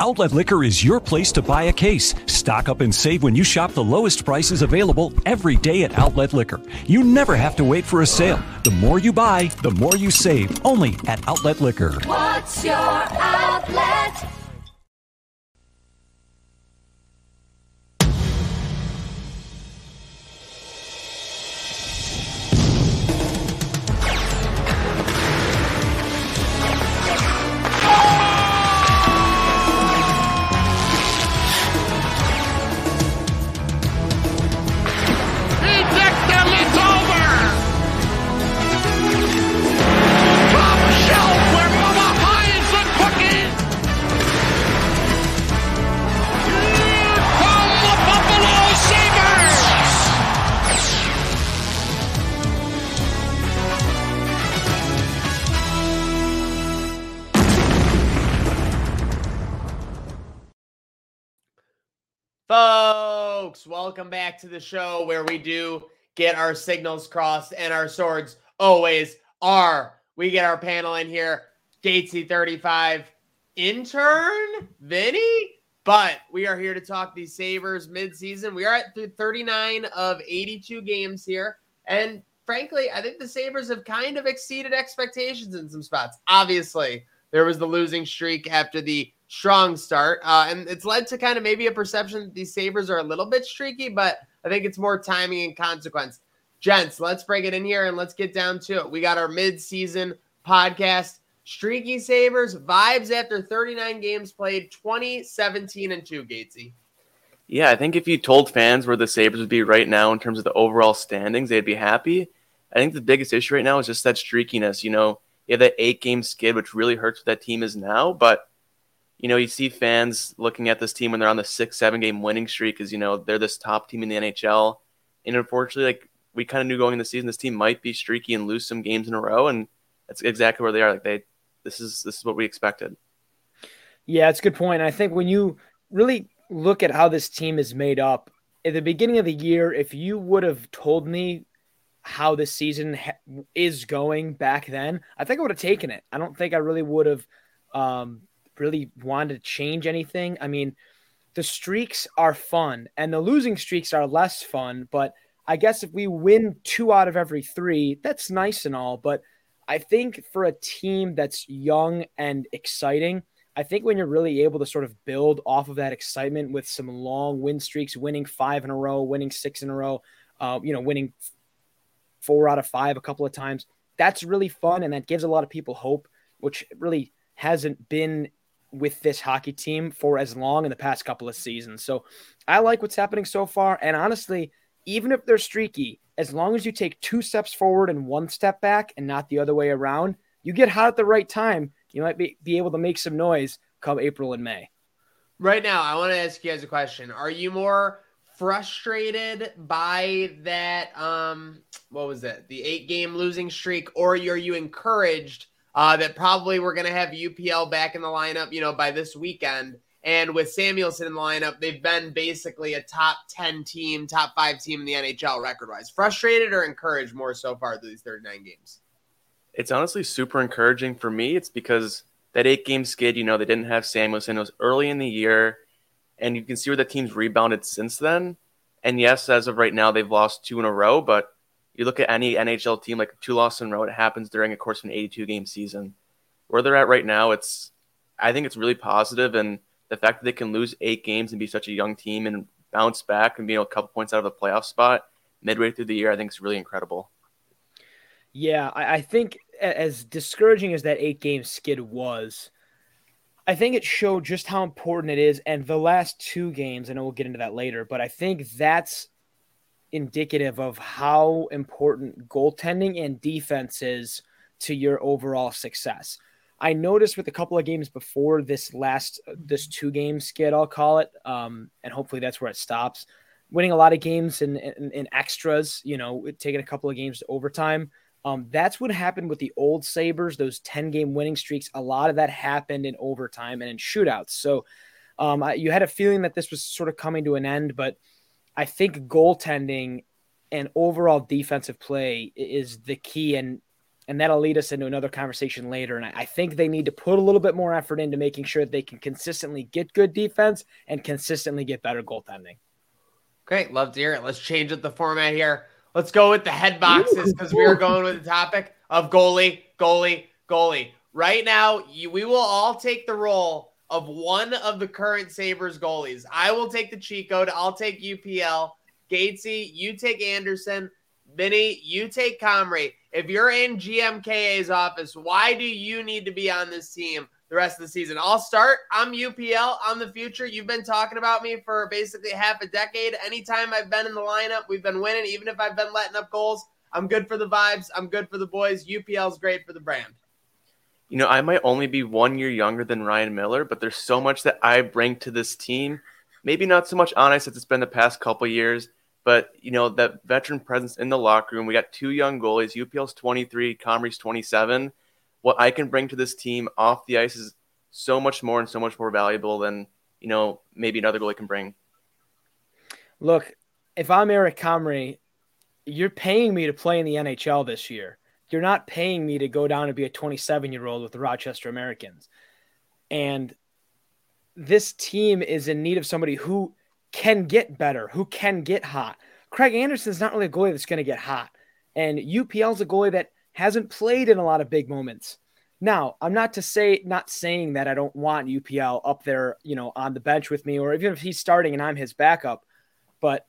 Outlet Liquor is your place to buy a case. Stock up and save when you shop the lowest prices available every day at Outlet Liquor. You never have to wait for a sale. The more you buy, the more you save. Only at Outlet Liquor. What's your outlet? Folks, welcome back to the show where we do get our signals crossed and our swords always are. We get our panel in here. Gatesy 35 intern, Vinny. But we are here to talk the Sabres midseason. We are at 39 of 82 games here. And frankly, I think the Sabres have kind of exceeded expectations in some spots. Obviously, there was the losing streak after the strong start. Uh, and it's led to kind of maybe a perception that these Sabres are a little bit streaky, but I think it's more timing and consequence. Gents, let's bring it in here and let's get down to it. We got our mid-season podcast. Streaky Sabres, vibes after 39 games played, 2017 and 2, Gatesy. Yeah, I think if you told fans where the Sabres would be right now in terms of the overall standings, they'd be happy. I think the biggest issue right now is just that streakiness. You know, you have that eight game skid, which really hurts what that team is now. But, you know, you see fans looking at this team when they're on the six, seven game winning streak because, you know, they're this top team in the NHL. And unfortunately, like, we kind of knew going into the season, this team might be streaky and lose some games in a row. And that's exactly where they are. Like, they, this is, this is what we expected. Yeah, it's a good point. I think when you really look at how this team is made up at the beginning of the year, if you would have told me how this season ha- is going back then, I think I would have taken it. I don't think I really would have um, really wanted to change anything. I mean, the streaks are fun and the losing streaks are less fun, but I guess if we win two out of every three, that's nice and all. But I think for a team that's young and exciting, I think when you're really able to sort of build off of that excitement with some long win streaks, winning five in a row, winning six in a row, uh, you know, winning four out of five a couple of times, that's really fun. And that gives a lot of people hope, which really hasn't been with this hockey team for as long in the past couple of seasons. So I like what's happening so far. And honestly, even if they're streaky, as long as you take two steps forward and one step back and not the other way around, you get hot at the right time. You might be, be able to make some noise come April and May. Right now, I want to ask you guys a question. Are you more frustrated by that um what was it? The 8-game losing streak or are you encouraged uh that probably we're going to have UPL back in the lineup, you know, by this weekend? And with Samuelsson in the lineup, they've been basically a top 10 team, top 5 team in the NHL record-wise. Frustrated or encouraged more so far through these 39 games? it's honestly super encouraging for me. It's because that eight game skid, you know, they didn't have Samuelsson. It was early in the year, and you can see where the team's rebounded since then. And yes, as of right now, they've lost two in a row, but you look at any NHL team, like two losses in a row, it happens during a course of an 82 game season. Where they're at right now, it's, I think it's really positive, and the fact that they can lose eight games and be such a young team and bounce back and be you know, a couple points out of the playoff spot midway through the year, I think is really incredible. Yeah, I, I think as discouraging as that eight game skid was, I think it showed just how important it is. And the last two games, I know we'll get into that later, but I think that's indicative of how important goaltending and defense is to your overall success. I noticed with a couple of games before this last this two game skid, I'll call it, um, and hopefully that's where it stops. Winning a lot of games in, in, in extras, you know, taking a couple of games to overtime. Um, that's what happened with the old Sabres, those 10 game winning streaks. A lot of that happened in overtime and in shootouts. So um, I, you had a feeling that this was sort of coming to an end, but I think goaltending and overall defensive play is the key. And And that'll lead us into another conversation later. And I, I think they need to put a little bit more effort into making sure that they can consistently get good defense and consistently get better goaltending. Great. Love to hear it. Let's change up the format here. Let's go with the head boxes because we are going with the topic of goalie, goalie, goalie. Right now, you, we will all take the role of one of the current Sabres goalies. I will take the code. I'll take UPL. Gatesy, you take Anderson. Vinny, you take Comrie. If you're in GMKA's office, why do you need to be on this team the rest of the season? I'll start. I'm UPL. I'm the future. You've been talking about me for basically half a decade. Anytime I've been in the lineup, we've been winning. Even if I've been letting up goals, I'm good for the vibes. I'm good for the boys. UPL's great for the brand. You know, I might only be one year younger than Ryan Miller, but there's so much that I bring to this team. Maybe not so much on ice as it's been the past couple years, but you know that veteran presence in the locker room. We got two young goalies. UPL's 23, Comrie's 27. What I can bring to this team off the ice is so much more and so much more valuable than you know maybe another goalie can bring. Look, if I'm Eric Comrie, you're paying me to play in the NHL this year. You're not paying me to go down and be a 27 year old with the Rochester Americans. And this team is in need of somebody who can get better, who can get hot. Craig Anderson's not really a goalie that's going to get hot. And UPL's a goalie that hasn't played in a lot of big moments. Now, I'm not to say not saying that I don't want UPL up there, you know, on the bench with me, or even if he's starting and I'm his backup. But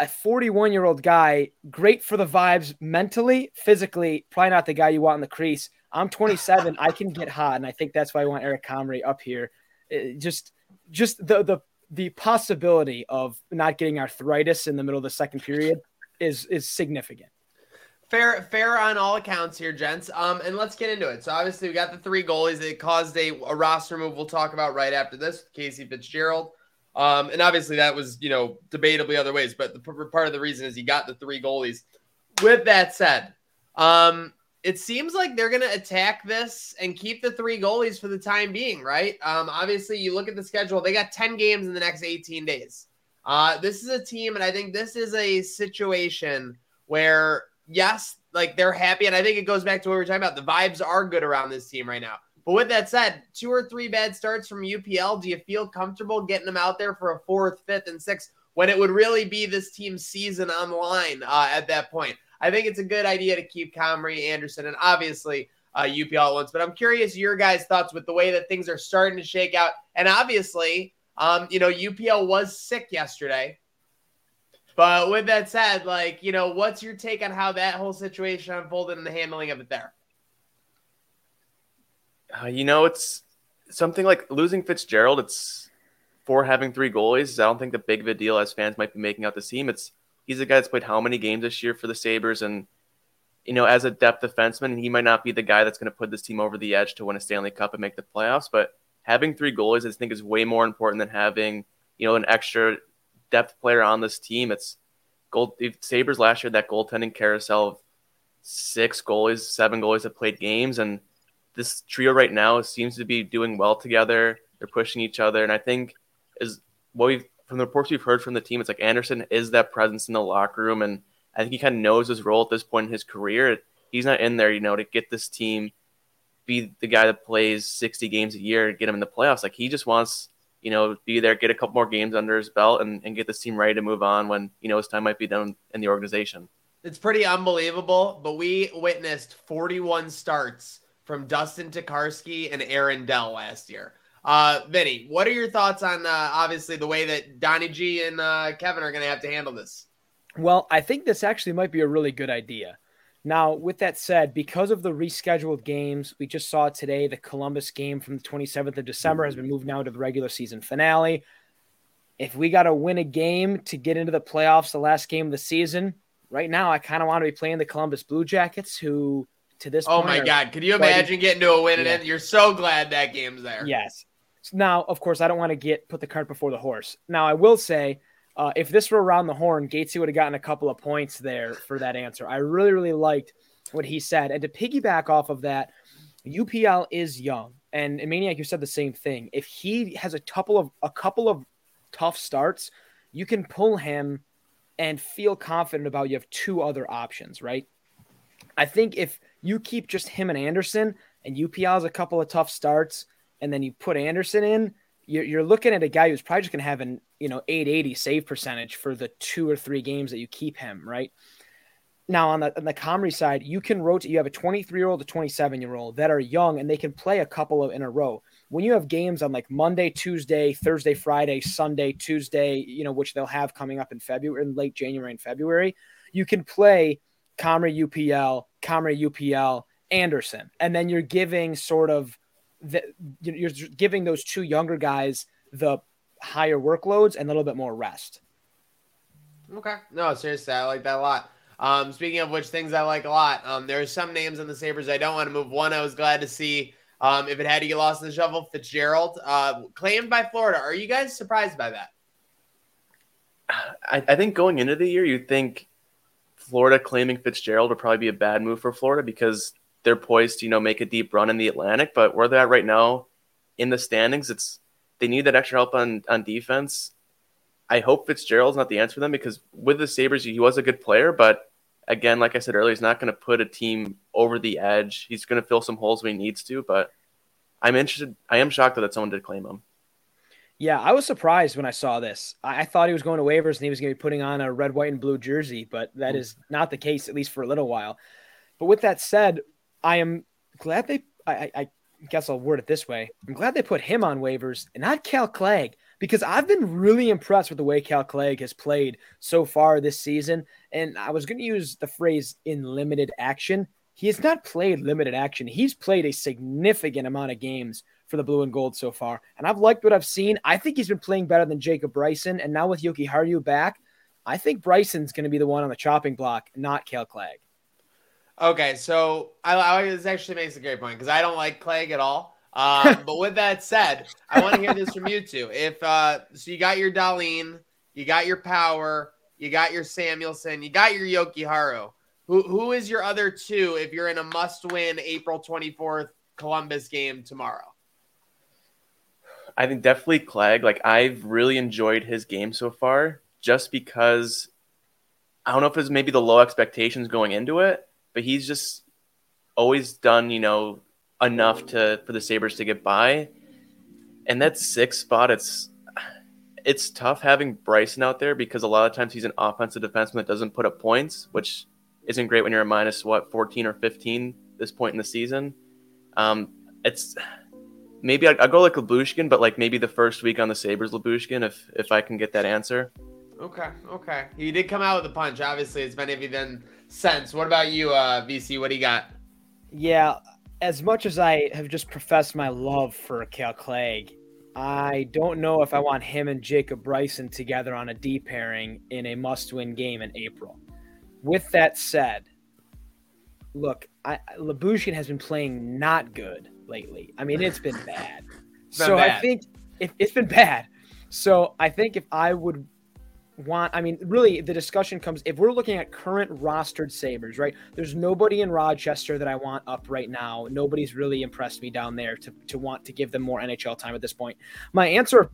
a 41 year old guy, great for the vibes mentally, physically, probably not the guy you want in the crease. I'm 27. I can get hot, and I think that's why I want Eric Comrie up here. It just, just the the the possibility of not getting arthritis in the middle of the second period is is significant. Fair, fair on all accounts here, gents. Um, and let's get into it. So obviously we got the three goalies that caused a, a roster move. We'll talk about right after this. Casey Fitzgerald. Um, and obviously that was, you know, debatably other ways, but the part of the reason is he got the three goalies. With that said, um, it seems like they're going to attack this and keep the three goalies for the time being, right? Um, obviously, you look at the schedule, they got 10 games in the next 18 days. Uh, this is a team, and I think this is a situation where, yes, like they're happy. And I think it goes back to what we were talking about. The vibes are good around this team right now. But with that said, two or three bad starts from UPL, do you feel comfortable getting them out there for a fourth, fifth, and sixth when it would really be this team's season on the line uh, at that point? I think it's a good idea to keep Comrie, Anderson, and obviously uh, UPL at once. But I'm curious your guys' thoughts with the way that things are starting to shake out. And obviously, um, you know, UPL was sick yesterday. But with that said, like, you know, what's your take on how that whole situation unfolded and the handling of it there? Uh, you know, it's something like losing Fitzgerald. It's for having three goalies. I don't think the big of a deal as fans might be making out the team. It's he's a guy that's played how many games this year for the Sabres, and you know, as a depth defenseman, he might not be the guy that's going to put this team over the edge to win a Stanley Cup and make the playoffs. But having three goalies, I think, is way more important than having you know an extra depth player on this team. It's gold Sabres last year that goaltending carousel of six goalies, seven goalies that played games, and this trio right now seems to be doing well together. They're pushing each other, and I think is what we've from the reports we've heard from the team. It's like Anderson is that presence in the locker room, and I think he kind of knows his role at this point in his career. He's not in there, you know, to get this team be the guy that plays 60 games a year, get him in the playoffs. Like he just wants, you know, be there, get a couple more games under his belt, and, and get this team ready to move on when you know his time might be done in the organization. It's pretty unbelievable, but we witnessed 41 starts from Dustin Tokarski and Aaron Dell last year. Uh, Vinny, what are your thoughts on uh, obviously the way that Donnie G and uh, Kevin are going to have to handle this? Well, I think this actually might be a really good idea. Now, with that said, because of the rescheduled games, we just saw today the Columbus game from the 27th of December has been moved now to the regular season finale. If we got to win a game to get into the playoffs, the last game of the season, right now, I kind of want to be playing the Columbus Blue Jackets, who to this oh my god. Could you imagine getting to a win yeah. and you're so glad that game's there. Yes. Now of course i don't want to get put the cart before the horse. Now i will say uh, if this were around the horn gatesy would have gotten a couple of points there for that answer. I really really liked what he said. And to piggyback off of that upl is young. And, and maniac you said the same thing. If he has a couple of a couple of tough starts you can pull him and feel confident about you have two other options right? I think if You keep just him and Anderson, and UPL has a couple of tough starts, and then you put Anderson in. You're, you're looking at a guy who's probably just going to have an you know 880 save percentage for the two or three games that you keep him, right? Now on the on the Comrie side, you can rotate. You have a 23 year old, a 27 year old that are young and they can play a couple of in a row. When you have games on like Monday, Tuesday, Thursday, Friday, Sunday, Tuesday, you know which they'll have coming up in February, in late January and February, you can play Comrie UPL, Comrie UPL, Anderson, and then you're giving sort of the, you're giving those two younger guys the higher workloads and a little bit more rest. Okay, no, seriously, I like that a lot. Um, speaking of which, things I like a lot. Um, there are some names on the Sabres I don't want to move. One, I was glad to see um, if it had to get lost in the shuffle, Fitzgerald, uh, claimed by Florida. Are you guys surprised by that? I, I think going into the year, you'd think Florida claiming Fitzgerald would probably be a bad move for Florida because they're poised to, you know, make a deep run in the Atlantic. But where they're at right now in the standings, it's they need that extra help on, on defense. I hope Fitzgerald's not the answer for them because with the Sabres, he was a good player, but again, like I said earlier, he's not going to put a team over the edge. He's going to fill some holes when he needs to, but I'm interested. I am shocked that someone did claim him. Yeah, I was surprised when I saw this. I, thought he was going to waivers and he was going to be putting on a red, white, and blue jersey, but that hmm. is not the case, at least for a little while. But with that said, I am glad they. I, I guess I'll word it this way: I'm glad they put him on waivers and not Cal Clague because I've been really impressed with the way Cal Clague has played so far this season. And I was going to use the phrase in limited action. He has not played limited action. He's played a significant amount of games for the blue and gold so far. And I've liked what I've seen. I think he's been playing better than Jacob Bryson. And now with Jokiharju back, I think Bryson's going to be the one on the chopping block, not Kale Clague. Okay, so I, I this actually makes a great point because I don't like Clague at all. Um, but with that said, I want to hear this from you two. If uh, so, you got your Dahlin, you got your Power, you got your Samuelsson, you got your Jokiharju. Who who is your other two if you're in a must-win April 24th Columbus game tomorrow? I think definitely Clague. Like I've really enjoyed his game so far, just because I don't know if it's maybe the low expectations going into it, but he's just always done, you know, enough to for the Sabres to get by. And that sixth spot, it's it's tough having Bryson out there because a lot of times he's an offensive defenseman that doesn't put up points, which isn't great when you're a minus what 14 or 15 this point in the season. Um, it's maybe I, will go like Lyubushkin, but like maybe the first week on the Sabres Lyubushkin if if I can get that answer. Okay, okay. He did come out with a punch. Obviously, it's many of you then since. What about you, uh, VC? What do you got? Yeah, as much as I have just professed my love for Cal Clague, I don't know if I want him and Jacob Bryson together on a D pairing in a must win game in April. With that said, look, I, Lyubushkin has been playing not good lately. I mean, it's been bad. It's so bad. I think if, it's been bad. So I think if I would want I mean really the discussion comes if we're looking at current rostered Sabres, right? There's nobody in Rochester that I want up right now. Nobody's really impressed me down there to, to want to give them more NHL time at this point. My answer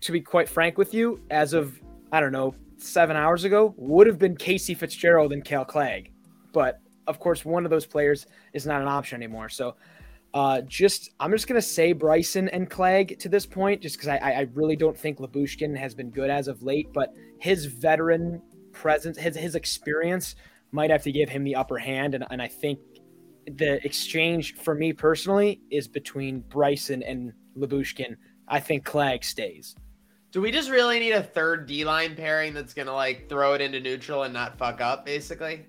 to be quite frank with you, as of I don't know, seven hours ago, would have been Casey Fitzgerald and Cal Clague. But of course, one of those players is not an option anymore. So uh, just I'm just gonna say Bryson and Clague to this point, just because I, I really don't think Lyubushkin has been good as of late, but his veteran presence, his his experience might have to give him the upper hand, and, and I think the exchange for me personally is between Bryson and Lyubushkin. I think Clague stays. Do we just really need a third D line pairing that's gonna like throw it into neutral and not fuck up, basically?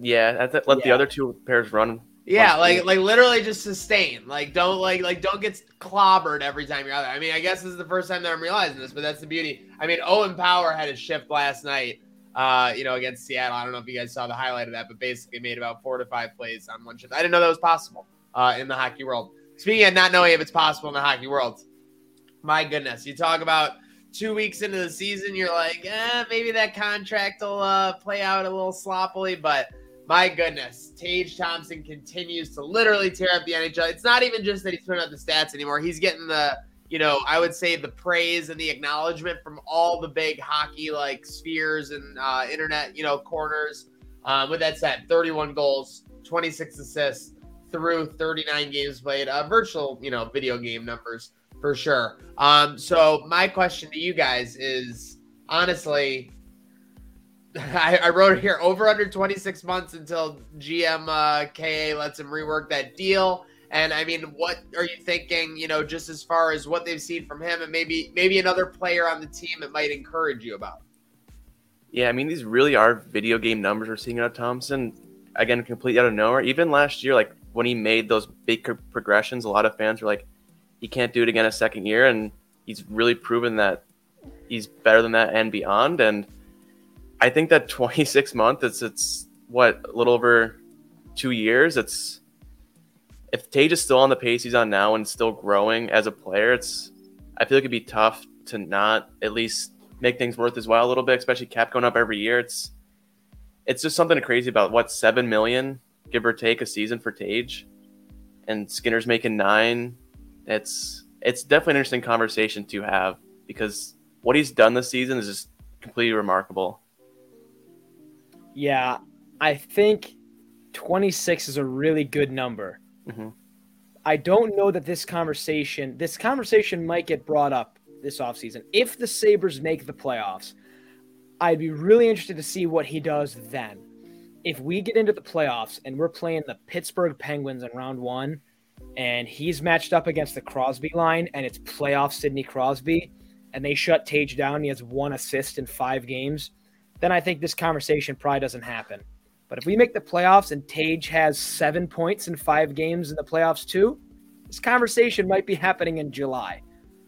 Yeah, let yeah. the other two pairs run yeah, like like literally just sustain. Like don't like like don't get clobbered every time you're out there. I mean, I guess this is the first time that I'm realizing this, but that's the beauty. I mean, Owen Power had a shift last night, uh, you know, against Seattle. I don't know if you guys saw the highlight of that, but basically made about four to five plays on one shift. I didn't know that was possible uh, in the hockey world. Speaking of not knowing if it's possible in the hockey world, my goodness, you talk about two weeks into the season, you're like, eh, maybe that contract will uh, play out a little sloppily, but my goodness, Tage Thompson continues to literally tear up the NHL. It's not even just that he's putting up the stats anymore. He's getting the, you know, I would say the praise and the acknowledgement from all the big hockey like spheres and uh, internet, you know, corners. Um, with that said, 31 goals, 26 assists through 39 games played, uh, virtual, you know, video game numbers for sure. Um, so my question to you guys is honestly, I, I wrote here over under 26 months until GM uh, KA lets him rework that deal. And I mean, what are you thinking? You know, just as far as what they've seen from him, and maybe maybe another player on the team it might encourage you about. Yeah, I mean, these really are video game numbers we're seeing out of Thompson. Again, completely out of nowhere. Even last year, like when he made those big progressions, a lot of fans were like, he can't do it again a second year. And he's really proven that he's better than that and beyond. And I think that 26 months, it's, it's what, a little over two years. It's, if Tage is still on the pace he's on now and still growing as a player, it's, I feel like it'd be tough to not at least make things worth his while a little bit, especially cap going up every year. It's, it's just something crazy about what, 7 million, give or take a season for Tage and Skinner's making nine. It's, it's definitely an interesting conversation to have because what he's done this season is just completely remarkable. Yeah, I think 26 is a really good number. Mm-hmm. I don't know that this conversation, this conversation might get brought up this offseason. If the Sabres make the playoffs, I'd be really interested to see what he does then. If we get into the playoffs and we're playing the Pittsburgh Penguins in round one, and he's matched up against the Crosby line, and it's playoff Sidney Crosby, and they shut Tage down, he has one assist in five games, then I think this conversation probably doesn't happen. But if we make the playoffs and Tage has seven points in five games in the playoffs too, this conversation might be happening in July.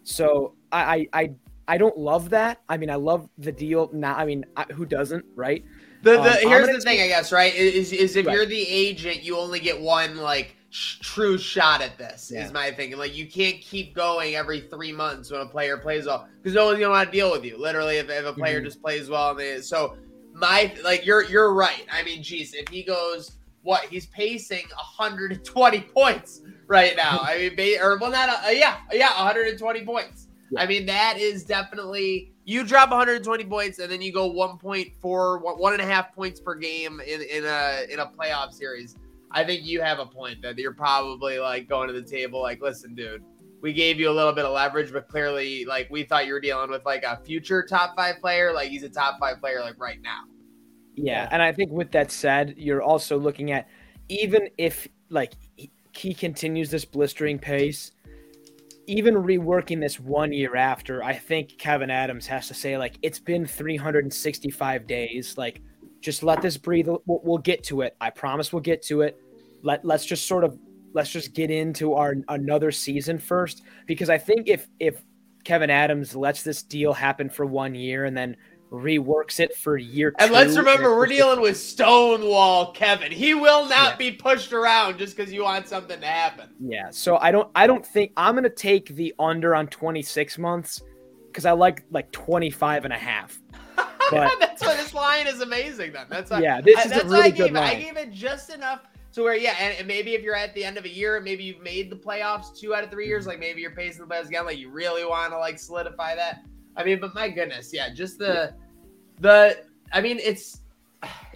So I I I don't love that. I mean, I love the deal now. I mean, who doesn't, right? The, the um, here's the thing, I guess, right? Is is if right. you're the agent, you only get one like sh- true shot at this. Yeah. Is my thinking. Like you can't keep going every three months when a player plays well because no one's gonna want to deal with you. Literally, if, if a player mm-hmm. just plays well, they, so my like you're you're right. I mean, geez, if he goes what he's pacing 120 points right now. I mean, or well, not uh, yeah, yeah, 120 points. Yeah. I mean, that is definitely you drop 120 points and then you go 1.4, one and a half points per game in in a in a playoff series. I think you have a point that you're probably like going to the table like, listen, dude, we gave you a little bit of leverage, but clearly, like, we thought you were dealing with like a future top five player. Like, he's a top five player, like, right now. Yeah. And I think with that said, you're also looking at even if, like, he continues this blistering pace, even reworking this one year after, I think Kevin Adams has to say, like, it's been 365 days. Like, just let this breathe. We'll, we'll get to it. I promise we'll get to it. Let let's just sort of let's just get into our another season first because I think if if Kevin Adams lets this deal happen for one year and then reworks it for year and let's remember we're dealing with Stonewall Kevin. He will not yeah. be pushed around just because you want something to happen. Yeah. So I don't I don't think I'm gonna take the under on 26 months because I like like 25 and a half. But, that's why this line is amazing. Then that's why, yeah, this is that's a really I good line. I gave it just enough to where yeah, and, and, maybe if you're at the end of a year, maybe you've made the playoffs two out of three years, like maybe you're pacing the playoffs again, like you really want to like solidify that. I mean, but my goodness, yeah, just the the. I mean, it's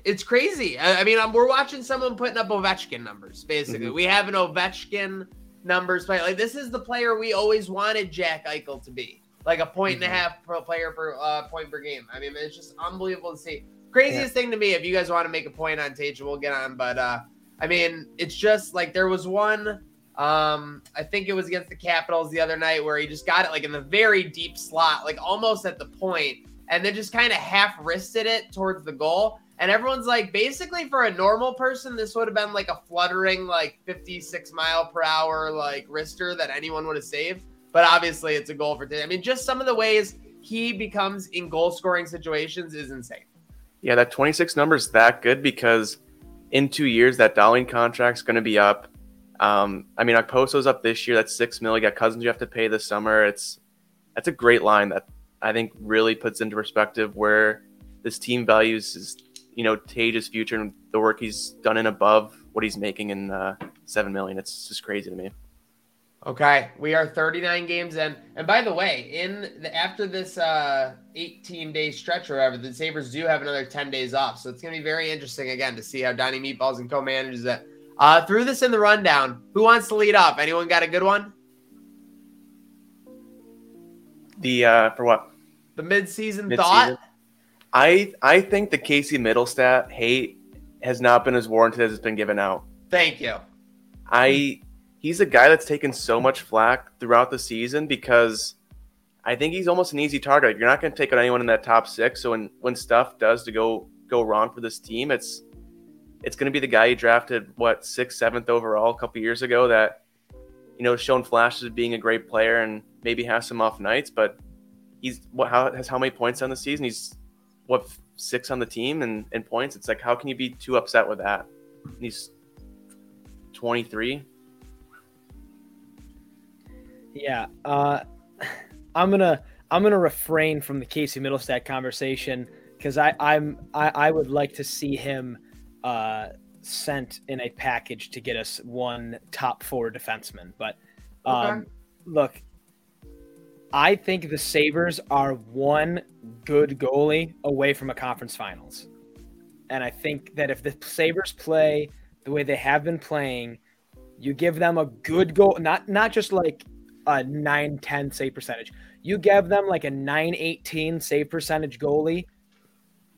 it's crazy. I, I mean, I'm, we're watching someone putting up Ovechkin numbers. Basically, mm-hmm. we have an Ovechkin numbers play. Like this is the player we always wanted Jack Eichel to be like a point mm-hmm. and a mm-hmm. half per player per uh, point per game. I mean, it's just unbelievable to see. Craziest yeah. thing to me, if you guys want to make a point on Tage, we'll get on. But uh, I mean, it's just like there was one. Um, I think it was against the Capitals the other night where he just got it like in the very deep slot, like almost at the point, and then just kind of half wristed it towards the goal. And everyone's like, basically, for a normal person, this would have been like a fluttering, like 56 mile per hour, like wrister that anyone would have saved. But obviously, it's a goal for today. I mean, just some of the ways he becomes in goal scoring situations is insane. Yeah, that 26 number is that good because in two years, that Dahlin contract's going to be up. Um, I mean, Okposo's up this year. That's six mil. You got Cozens you have to pay this summer. It's that's a great line that I think really puts into perspective where this team values is you know Tage's future and the work he's done in above what he's making in uh, seven million. It's just crazy to me. Okay, we are 39 games in, and by the way, in the, after this uh, 18 day stretch or whatever, the Sabres do have another 10 days off, so it's going to be very interesting again to see how Donnie Meatballs and Co manages it. Uh, through this in the rundown, who wants to lead off? Anyone got a good one? The uh, for what? The mid-season, Mid-season? thought. I I think the Casey Mittelstadt hate has not been as warranted as it's been given out. Thank you. I he's a guy that's taken so much flack throughout the season because I think he's almost an easy target. You're not going to take on anyone in that top six. So when when stuff does to go go wrong for this team, it's it's going to be the guy you drafted what sixth, seventh overall a couple years ago that you know shown flashes of being a great player and maybe has some off nights, but he's what how has how many points on the season? He's what six on the team and, and points. It's like how can you be too upset with that? He's 23. Yeah, uh, I'm gonna I'm gonna refrain from the Casey Mittelstadt conversation because I I'm I, I would like to see him uh, sent in a package to get us one top four defenseman. But um, Okay. look, I think the Sabres are one good goalie away from a conference finals, and I think that if the Sabres play the way they have been playing, you give them a good goal, not not just like a 9 10 save percentage. You give them like a 9 18 save percentage goalie.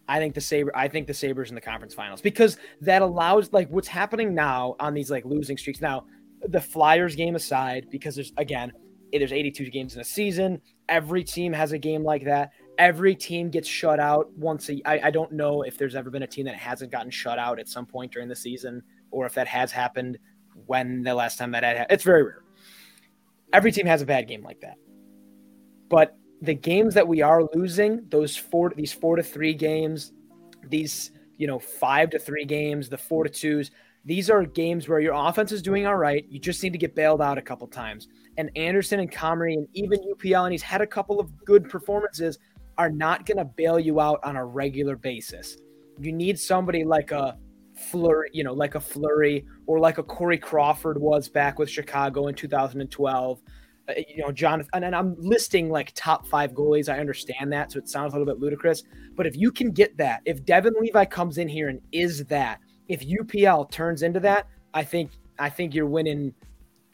I think the Saber I think the Sabres in the conference finals because that allows like what's happening now on these like losing streaks. Now, the Flyers game aside, because there's again, there's 82 games in a season. Every team has a game like that. Every team gets shut out once a I, I don't know if there's ever been a team that hasn't gotten shut out at some point during the season or if that has happened when the last time that had. It's very rare every team has a bad game like that. But the games that we are losing, those four these four to three games, these you know five to three games, the four to twos, these are games where your offense is doing all right. You just need to get bailed out a couple times. And Anderson and Comrie and even UPL, and he's had a couple of good performances, are not going to bail you out on a regular basis. You need somebody like a Fleury, you know, like a Fleury or like a Corey Crawford was back with Chicago in 2012. Uh, you know, Jonathan, and, and I'm listing like top five goalies. I understand that, so it sounds a little bit ludicrous. But if you can get that, if Devon Levi comes in here and is that, if UPL turns into that, I think I think you're winning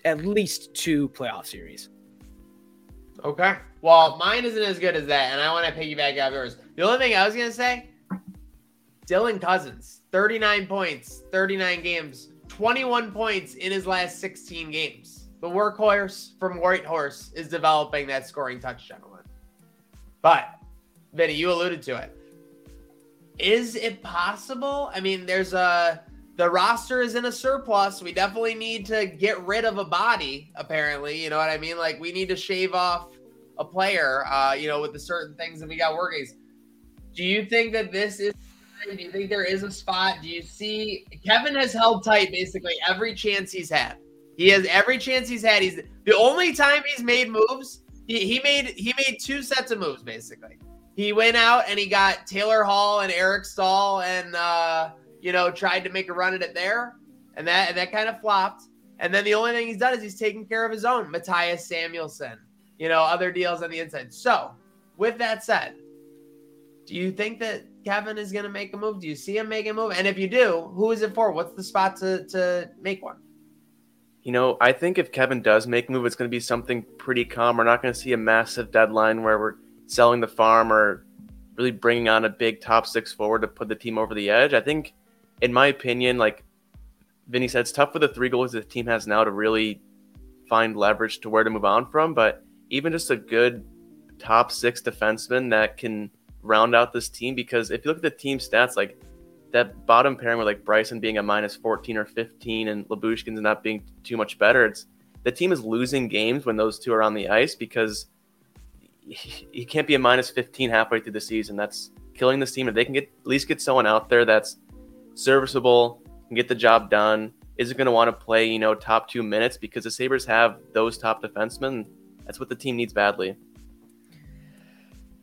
at least two playoff series. Okay. Well, mine isn't as good as that, and I want to piggyback off yours. The only thing I was gonna say, Dylan Cozens, 39 points, 39 games, 21 points in his last 16 games. The workhorse from Whitehorse is developing that scoring touch, gentlemen. But, Vinny, you alluded to it. Is it possible? I mean, there's a the roster is in a surplus. We definitely need to get rid of a body, apparently. You know what I mean? Like we need to shave off a player, uh, you know, with the certain things that we got working. Do you think that this is do you think there is a spot? Do you see Kevin has held tight basically every chance he's had. He has every chance he's had. He's the only time he's made moves. He, he made he made two sets of moves basically. He went out and he got Taylor Hall and Eric Staal and uh, you know tried to make a run at it there, and that and that kind of flopped. And then the only thing he's done is he's taken care of his own Mattias Samuelsson, you know, other deals on the inside. So with that said, do you think that Kevin is going to make a move? Do you see him making a move? And if you do, who is it for? What's the spot to to make one? You know, I think if Kevin does make a move, it's going to be something pretty calm. We're not going to see a massive deadline where we're selling the farm or really bringing on a big top six forward to put the team over the edge. I think, in my opinion, like Vinny said, it's tough for the three goals the team has now to really find leverage to where to move on from. But even just a good top six defenseman that can round out this team, because if you look at the team stats, like that bottom pairing with like Bryson being a minus 14 or 15 and Lyubushkin's not being too much better, it's the team is losing games when those two are on the ice because he can't be a minus 15 halfway through the season. That's killing this team. If they can get at least get someone out there that's serviceable, can get the job done, isn't going to want to play, you know, top two minutes because the Sabres have those top defensemen. That's what the team needs badly.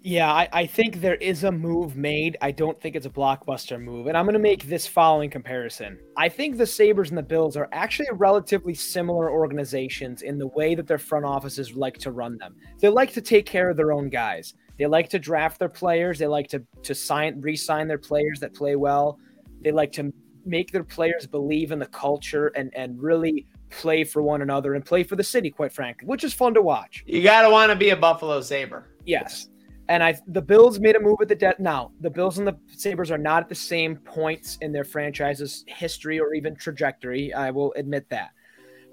Yeah, I, I think there is a move made. I don't think it's a blockbuster move. And I'm going to make this following comparison. I think the Sabres and the Bills are actually relatively similar organizations in the way that their front offices like to run them. They like to take care of their own guys. They like to draft their players. They like to, to sign, re-sign their players that play well. They like to make their players believe in the culture and, and really play for one another and play for the city, quite frankly, which is fun to watch. You got to want to be a Buffalo Sabre. Yes. And I the Bills made a move at the debt. Now, the Bills and the Sabres are not at the same points in their franchise's history or even trajectory. I will admit that.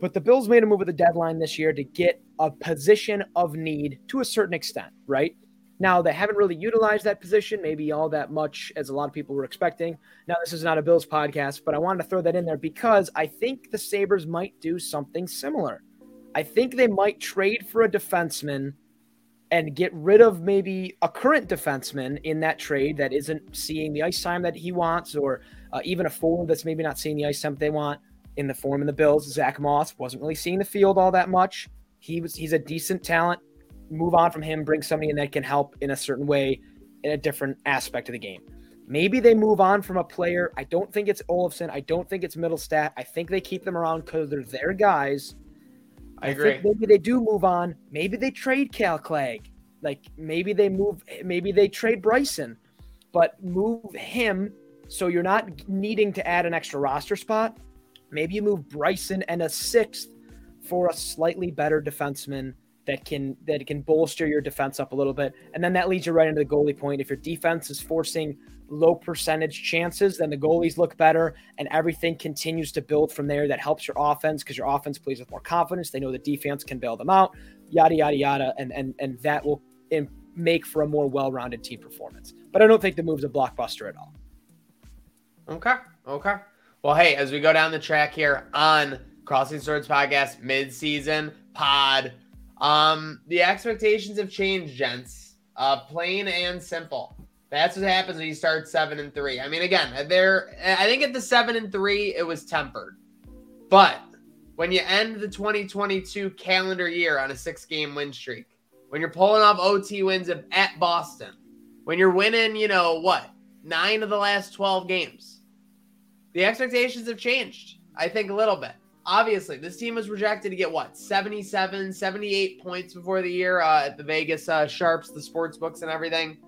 But the Bills made a move at the deadline this year to get a position of need to a certain extent, right? Now, they haven't really utilized that position, maybe all that much as a lot of people were expecting. Now, this is not a Bills podcast, but I wanted to throw that in there because I think the Sabres might do something similar. I think they might trade for a defenseman and get rid of maybe a current defenseman in that trade that isn't seeing the ice time that he wants, or uh, even a forward that's maybe not seeing the ice time they want. In the form of the Bills, Zach Moss wasn't really seeing the field all that much. He was he's a decent talent. Move on from him, bring somebody in that can help in a certain way in a different aspect of the game. Maybe they move on from a player. I don't think it's Olofsson. I don't think it's Mittelstadt. I think they keep them around because they're their guys I agree. maybe they do move on. Maybe they trade Cal Clague. Like maybe they move. Maybe they trade Bryson, but move him so you're not needing to add an extra roster spot. Maybe you move Bryson and a sixth for a slightly better defenseman that can that can bolster your defense up a little bit. And then that leads you right into the goalie point. If your defense is forcing low percentage chances, then the goalies look better and everything continues to build from there. That helps your offense because your offense plays with more confidence. They know the defense can bail them out, yada yada yada, and and and that will make for a more well-rounded team performance. But I don't think the move's a blockbuster at all. Okay. Okay. Well, hey, as we go down the track here on Crossing Swords podcast mid-season pod, um, the expectations have changed, gents. Uh, plain and simple. That's what happens when you start seven and three. I mean, again, there. I think at the seven and three, it was tempered, but when you end the 2022 calendar year on a six-game win streak, when you're pulling off OT wins at Boston, when you're winning, you know what, nine of the last 12 games, the expectations have changed. I think a little bit. Obviously, this team was projected to get what 77, 78 points before the year uh, at the Vegas uh, Sharps, the sports books, and everything.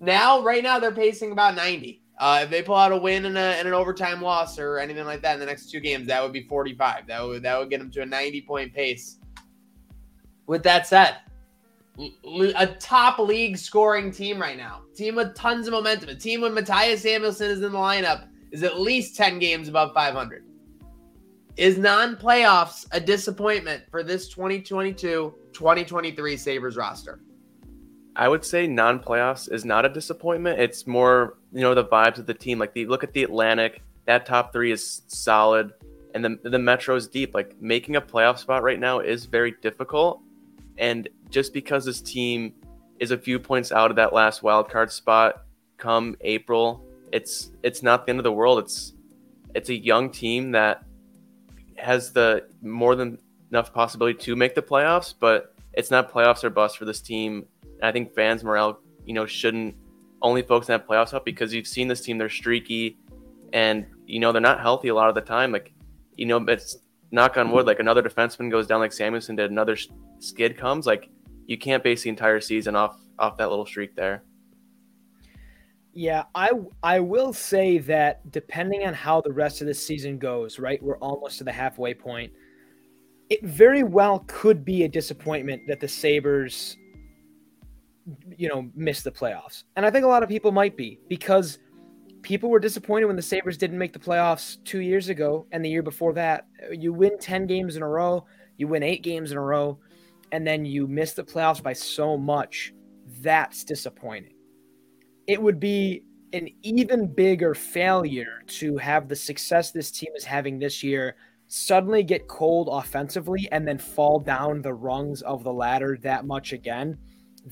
Now, right now, they're pacing about 90. Uh, if they pull out a win and, a, and, an overtime loss or anything like that in the next two games, that would be 45. That would that would get them to a 90 point pace. With that said, a top league scoring team right now, team with tons of momentum, a team when Mattias Samuelsson is in the lineup is at least 10 games above 500. Is non playoffs a disappointment for this 2022 2023 Sabres roster? I would say non-playoffs is not a disappointment. It's more, you know, the vibes of the team. Like the look at the Atlantic, that top three is solid, and the the Metro is deep. Like making a playoff spot right now is very difficult, and just because this team is a few points out of that last wild card spot come April, it's it's not the end of the world. It's it's a young team that has the more than enough possibility to make the playoffs, but it's not playoffs or bust for this team and I think fans' morale, you know, shouldn't only focus on that playoffs up because you've seen this team, they're streaky and, you know, they're not healthy a lot of the time. Like, you know, it's knock on wood, like another defenseman goes down like Samuelsson did, another skid comes. Like, you can't base the entire season off off that little streak there. Yeah, I I will say that depending on how the rest of the season goes, right? We're almost to the halfway point. It very well could be a disappointment that the Sabres you know, miss the playoffs. And I think a lot of people might be because people were disappointed when the Sabres didn't make the playoffs two years ago and the year before that. You win 10 games in a row, you win eight games in a row, and then you miss the playoffs by so much. That's disappointing. It would be an even bigger failure to have the success this team is having this year suddenly get cold offensively and then fall down the rungs of the ladder that much again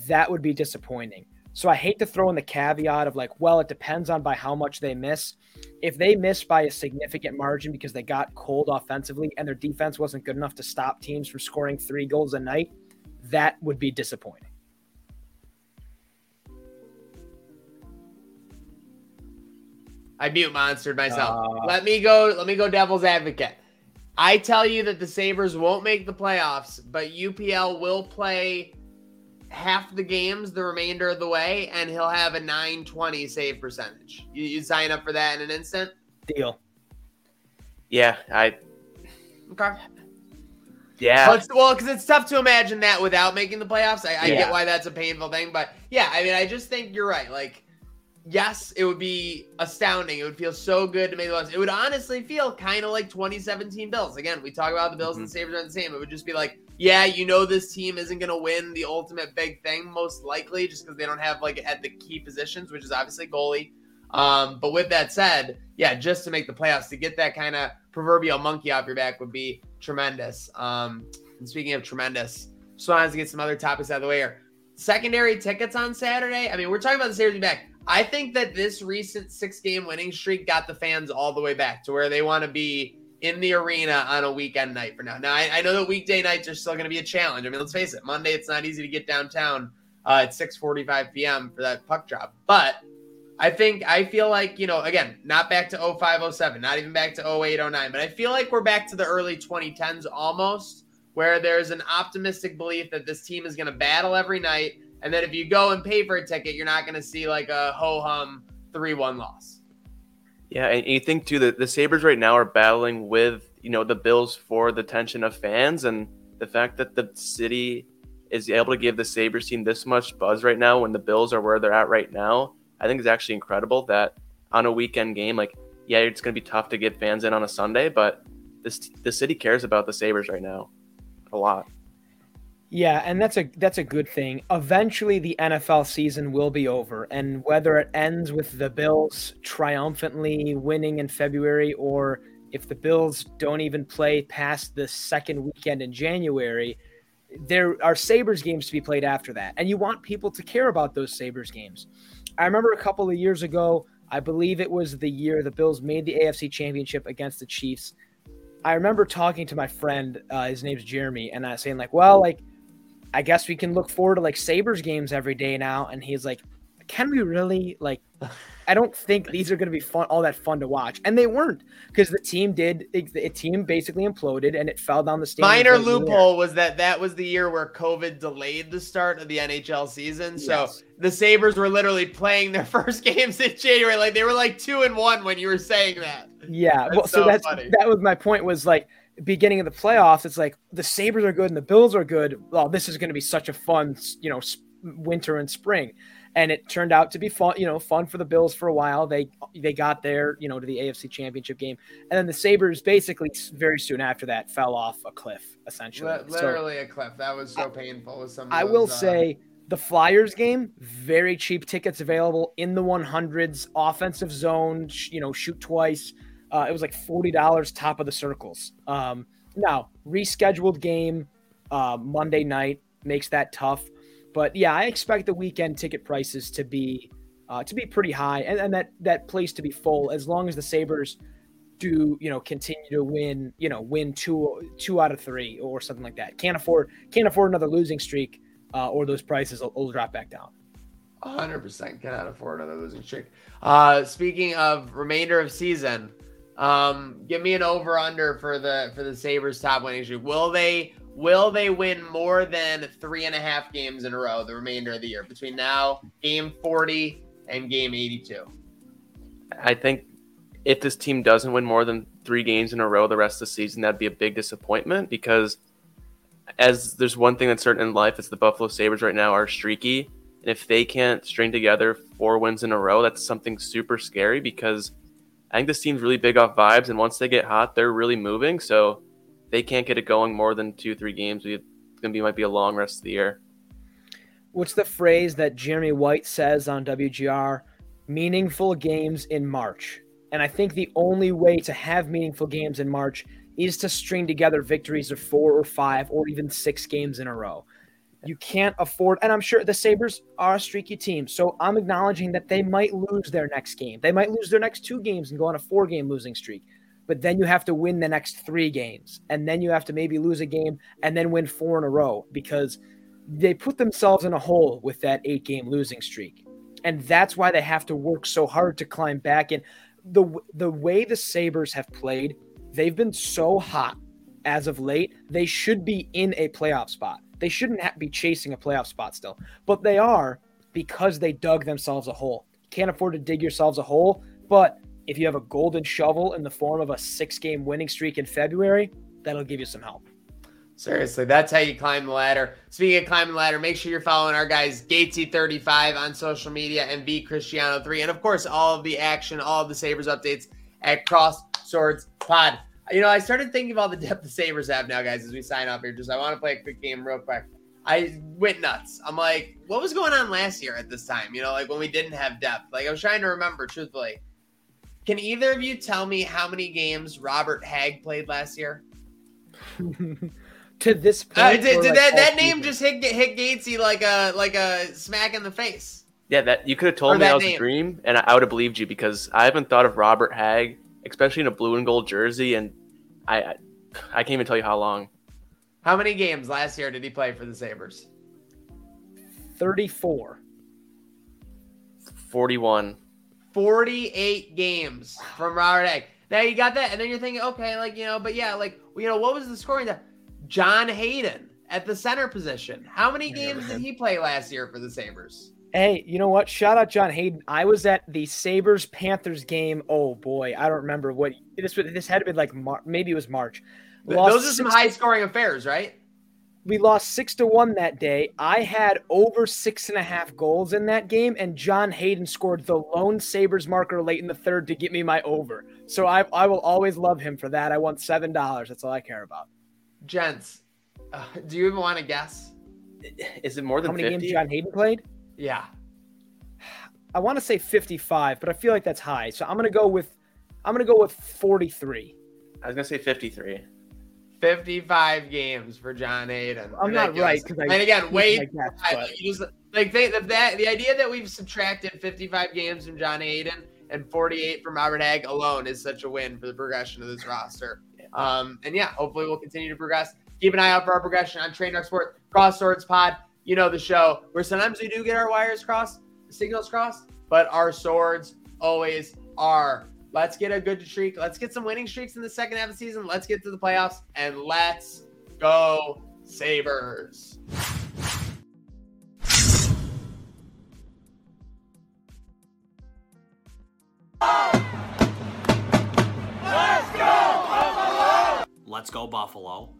that would be disappointing. So I hate to throw in the caveat of like, well, it depends on by how much they miss. If they miss by a significant margin because they got cold offensively and their defense wasn't good enough to stop teams from scoring three goals a night, that would be disappointing. I mute monstered myself. Uh. let me go. Let me go. Devil's advocate. I tell you that the Sabres won't make the playoffs, but UPL will play half the games the remainder of the way, and he'll have a 920 save percentage. You, you sign up for that in an instant. Deal. Yeah, I Okay. yeah. But, well, because it's tough to imagine that without making the playoffs. I, I Yeah. get why that's a painful thing, but yeah, I mean, I just think you're right. Like, yes, it would be astounding. It would feel so good to make the playoffs. It would honestly feel kind of like 2017 Bills. Again, we talk about the Bills and the Sabres are the same. It would just be like, yeah, you know, this team isn't going to win the ultimate big thing, most likely, just because they don't have like at the key positions, which is obviously goalie. Um, but with that said, yeah, just to make the playoffs, to get that kind of proverbial monkey off your back would be tremendous. Um, and speaking of tremendous, just wanted to get some other topics out of the way here. Secondary tickets on Saturday. I mean, we're talking about the Sabres being back. I think that this recent six game winning streak got the fans all the way back to where they want to be in the arena on a weekend night for now. Now, I, I know that weekday nights are still going to be a challenge. I mean, let's face it, Monday, it's not easy to get downtown uh, at 6.45 p.m. for that puck drop. But I think I feel like, you know, again, not back to 0507, not even back to 0809, but I feel like we're back to the early 2010s almost, where there's an optimistic belief that this team is going to battle every night. And then if you go and pay for a ticket, you're not going to see like a ho hum 3 1 loss. Yeah, and you think too that the Sabres right now are battling with, you know, the Bills for the attention of fans and the fact that the city is able to give the Sabres team this much buzz right now when the Bills are where they're at right now, I think is actually incredible that on a weekend game, like, yeah, it's going to be tough to get fans in on a Sunday, but this the city cares about the Sabres right now a lot. Yeah, and that's a that's a good thing. Eventually the NFL season will be over and whether it ends with the Bills triumphantly winning in February or if the Bills don't even play past the second weekend in January, there are Sabres games to be played after that. And you want people to care about those Sabres games. I remember a couple of years ago, I believe it was the year the Bills made the AFC Championship against the Chiefs. I remember talking to my friend, uh, his name's Jeremy, and I was saying like, "Well, like, I guess we can look forward to like Sabres games every day now." And he's like, "Can we really? Like, I don't think these are going to be fun, all that fun to watch." And they weren't because the team did. The team basically imploded and it fell down the stadium. Minor late in the loophole was that that was the year where COVID delayed the start of the NHL season. So the Sabres were literally playing their first games in January. Like they were like two and one when you were saying that. Yeah, That's well, so, so that's funny. that was my point. Was like beginning of the playoffs. It's like the Sabres are good and the Bills are good. Well, this is going to be such a fun, you know, winter and spring, and it turned out to be fun. You know, fun for the Bills for a while. They they got there, you know, to the AFC Championship game, and then the Sabres basically very soon after that fell off a cliff, essentially. So- Literally a cliff. That was so painful. With some I those, will uh, say the Flyers game, very cheap tickets available in the 100s, offensive zone, you know, shoot twice. Uh, it was like $40 top of the circles. Um, now, rescheduled game uh, Monday night makes that tough. But yeah, I expect the weekend ticket prices to be uh, to be pretty high and, and that that place to be full as long as the Sabres do you know continue to win you know win two two out of three or something like that can't afford can't afford another losing streak uh, or those prices will, will drop back down hundred percent cannot afford another losing streak. Uh, speaking of remainder of season, um, give me an over under for the for the Sabres top winning streak. Will they will they win more than three and a half games in a row the remainder of the year between now game forty and game eighty two? I think if this team doesn't win more than three games in a row the rest of the season, that'd be a big disappointment because as there's one thing that's certain in life, it's the Buffalo Sabres right now are streaky. And if they can't string together four wins in a row, that's something super scary because I think this team's really big off vibes. And once they get hot, they're really moving. So they can't get it going more than two, three games. It's to be might be a long rest of the year. what's the phrase that jeremy white says on wgr meaningful games in march and i think the only way to have meaningful games in march is to string together victories of four or five or even six games in a row you can't afford and i'm sure the sabres are a streaky team. So i'm acknowledging that they might lose their next game. They might lose their next two games and go on a four game losing streak. But then you have to win the next three games. And then you have to maybe lose a game and then win four in a row because they put themselves in a hole with that eight game losing streak. And that's why they have to work so hard to climb back. And the the way the Sabres have played, they've been so hot as of late. They should be in a playoff spot. They shouldn't be chasing a playoff spot still, but they are because they dug themselves a hole. You can't afford to dig yourselves a hole, but if you have a golden shovel in the form of a six game winning streak in February, that'll give you some help. Seriously, that's how you climb the ladder. Speaking of climbing the ladder, make sure you're following our guys Gatesy35 on social media and V Cristiano3. And of course, all of the action, all of the Sabres updates at Cross Swords Pod. You know, I started thinking of all the depth the Sabres have now, guys, as we sign off here. Just I want to play a quick game real quick. I went nuts. I'm like, what was going on last year at this time? You know, like when we didn't have depth. Like I was trying to remember, truthfully. Can either of you tell me how many games Robert Hagg played last year? to this point. Uh, did, did like that that name just hit hit Gatesy like a like a smack in the face? Yeah, that you could have told or me that, was name. a dream, and I would have believed you because I haven't thought of Robert Hagg, especially in a blue and gold jersey, and I I, I can't even tell you how long. How many games last year did he play for the Sabres? Thirty-four. Forty-one. 48 games from Robert Hagg. Now you got that, and then you're thinking, okay, like you know, but yeah, like you know, what was the scoring? That John Hayden at the center position. How many games did he play last year for the Sabres? Hey, you know what? Shout out John Hayden. I was at the Sabres Panthers game. Oh boy, I don't remember what this was. this had to be like Mar- maybe it was March. Lost Those are some high scoring affairs, right? We lost six to one that day. I had over six and a half goals in that game, and John Hayden scored the lone Sabres marker late in the third to get me my over. So I, I will always love him for that. I won seven dollars. That's all I care about. Gents, uh, do you even want to guess? Is it more than how many 50? games John Hayden played? Yeah, I want to say fifty-five, but I feel like that's high. So I'm gonna go with I'm gonna go with forty-three. I was gonna say fifty-three. 55 games for John Hayden. I'm not right because I. and again, wait, guess, like they, the, that, the idea that we've subtracted 55 games from John Hayden and 48 from Robert Hagg alone is such a win for the progression of this roster. Um, and yeah, hopefully we'll continue to progress. Keep an eye out for our progression on Train Dark Sport Cross Swords Pod. You know the show where sometimes we do get our wires crossed, signals crossed, but our swords always are. Let's get a good streak. Let's get some winning streaks in the second half of the season. Let's get to the playoffs and let's go Sabres. Let's go Buffalo.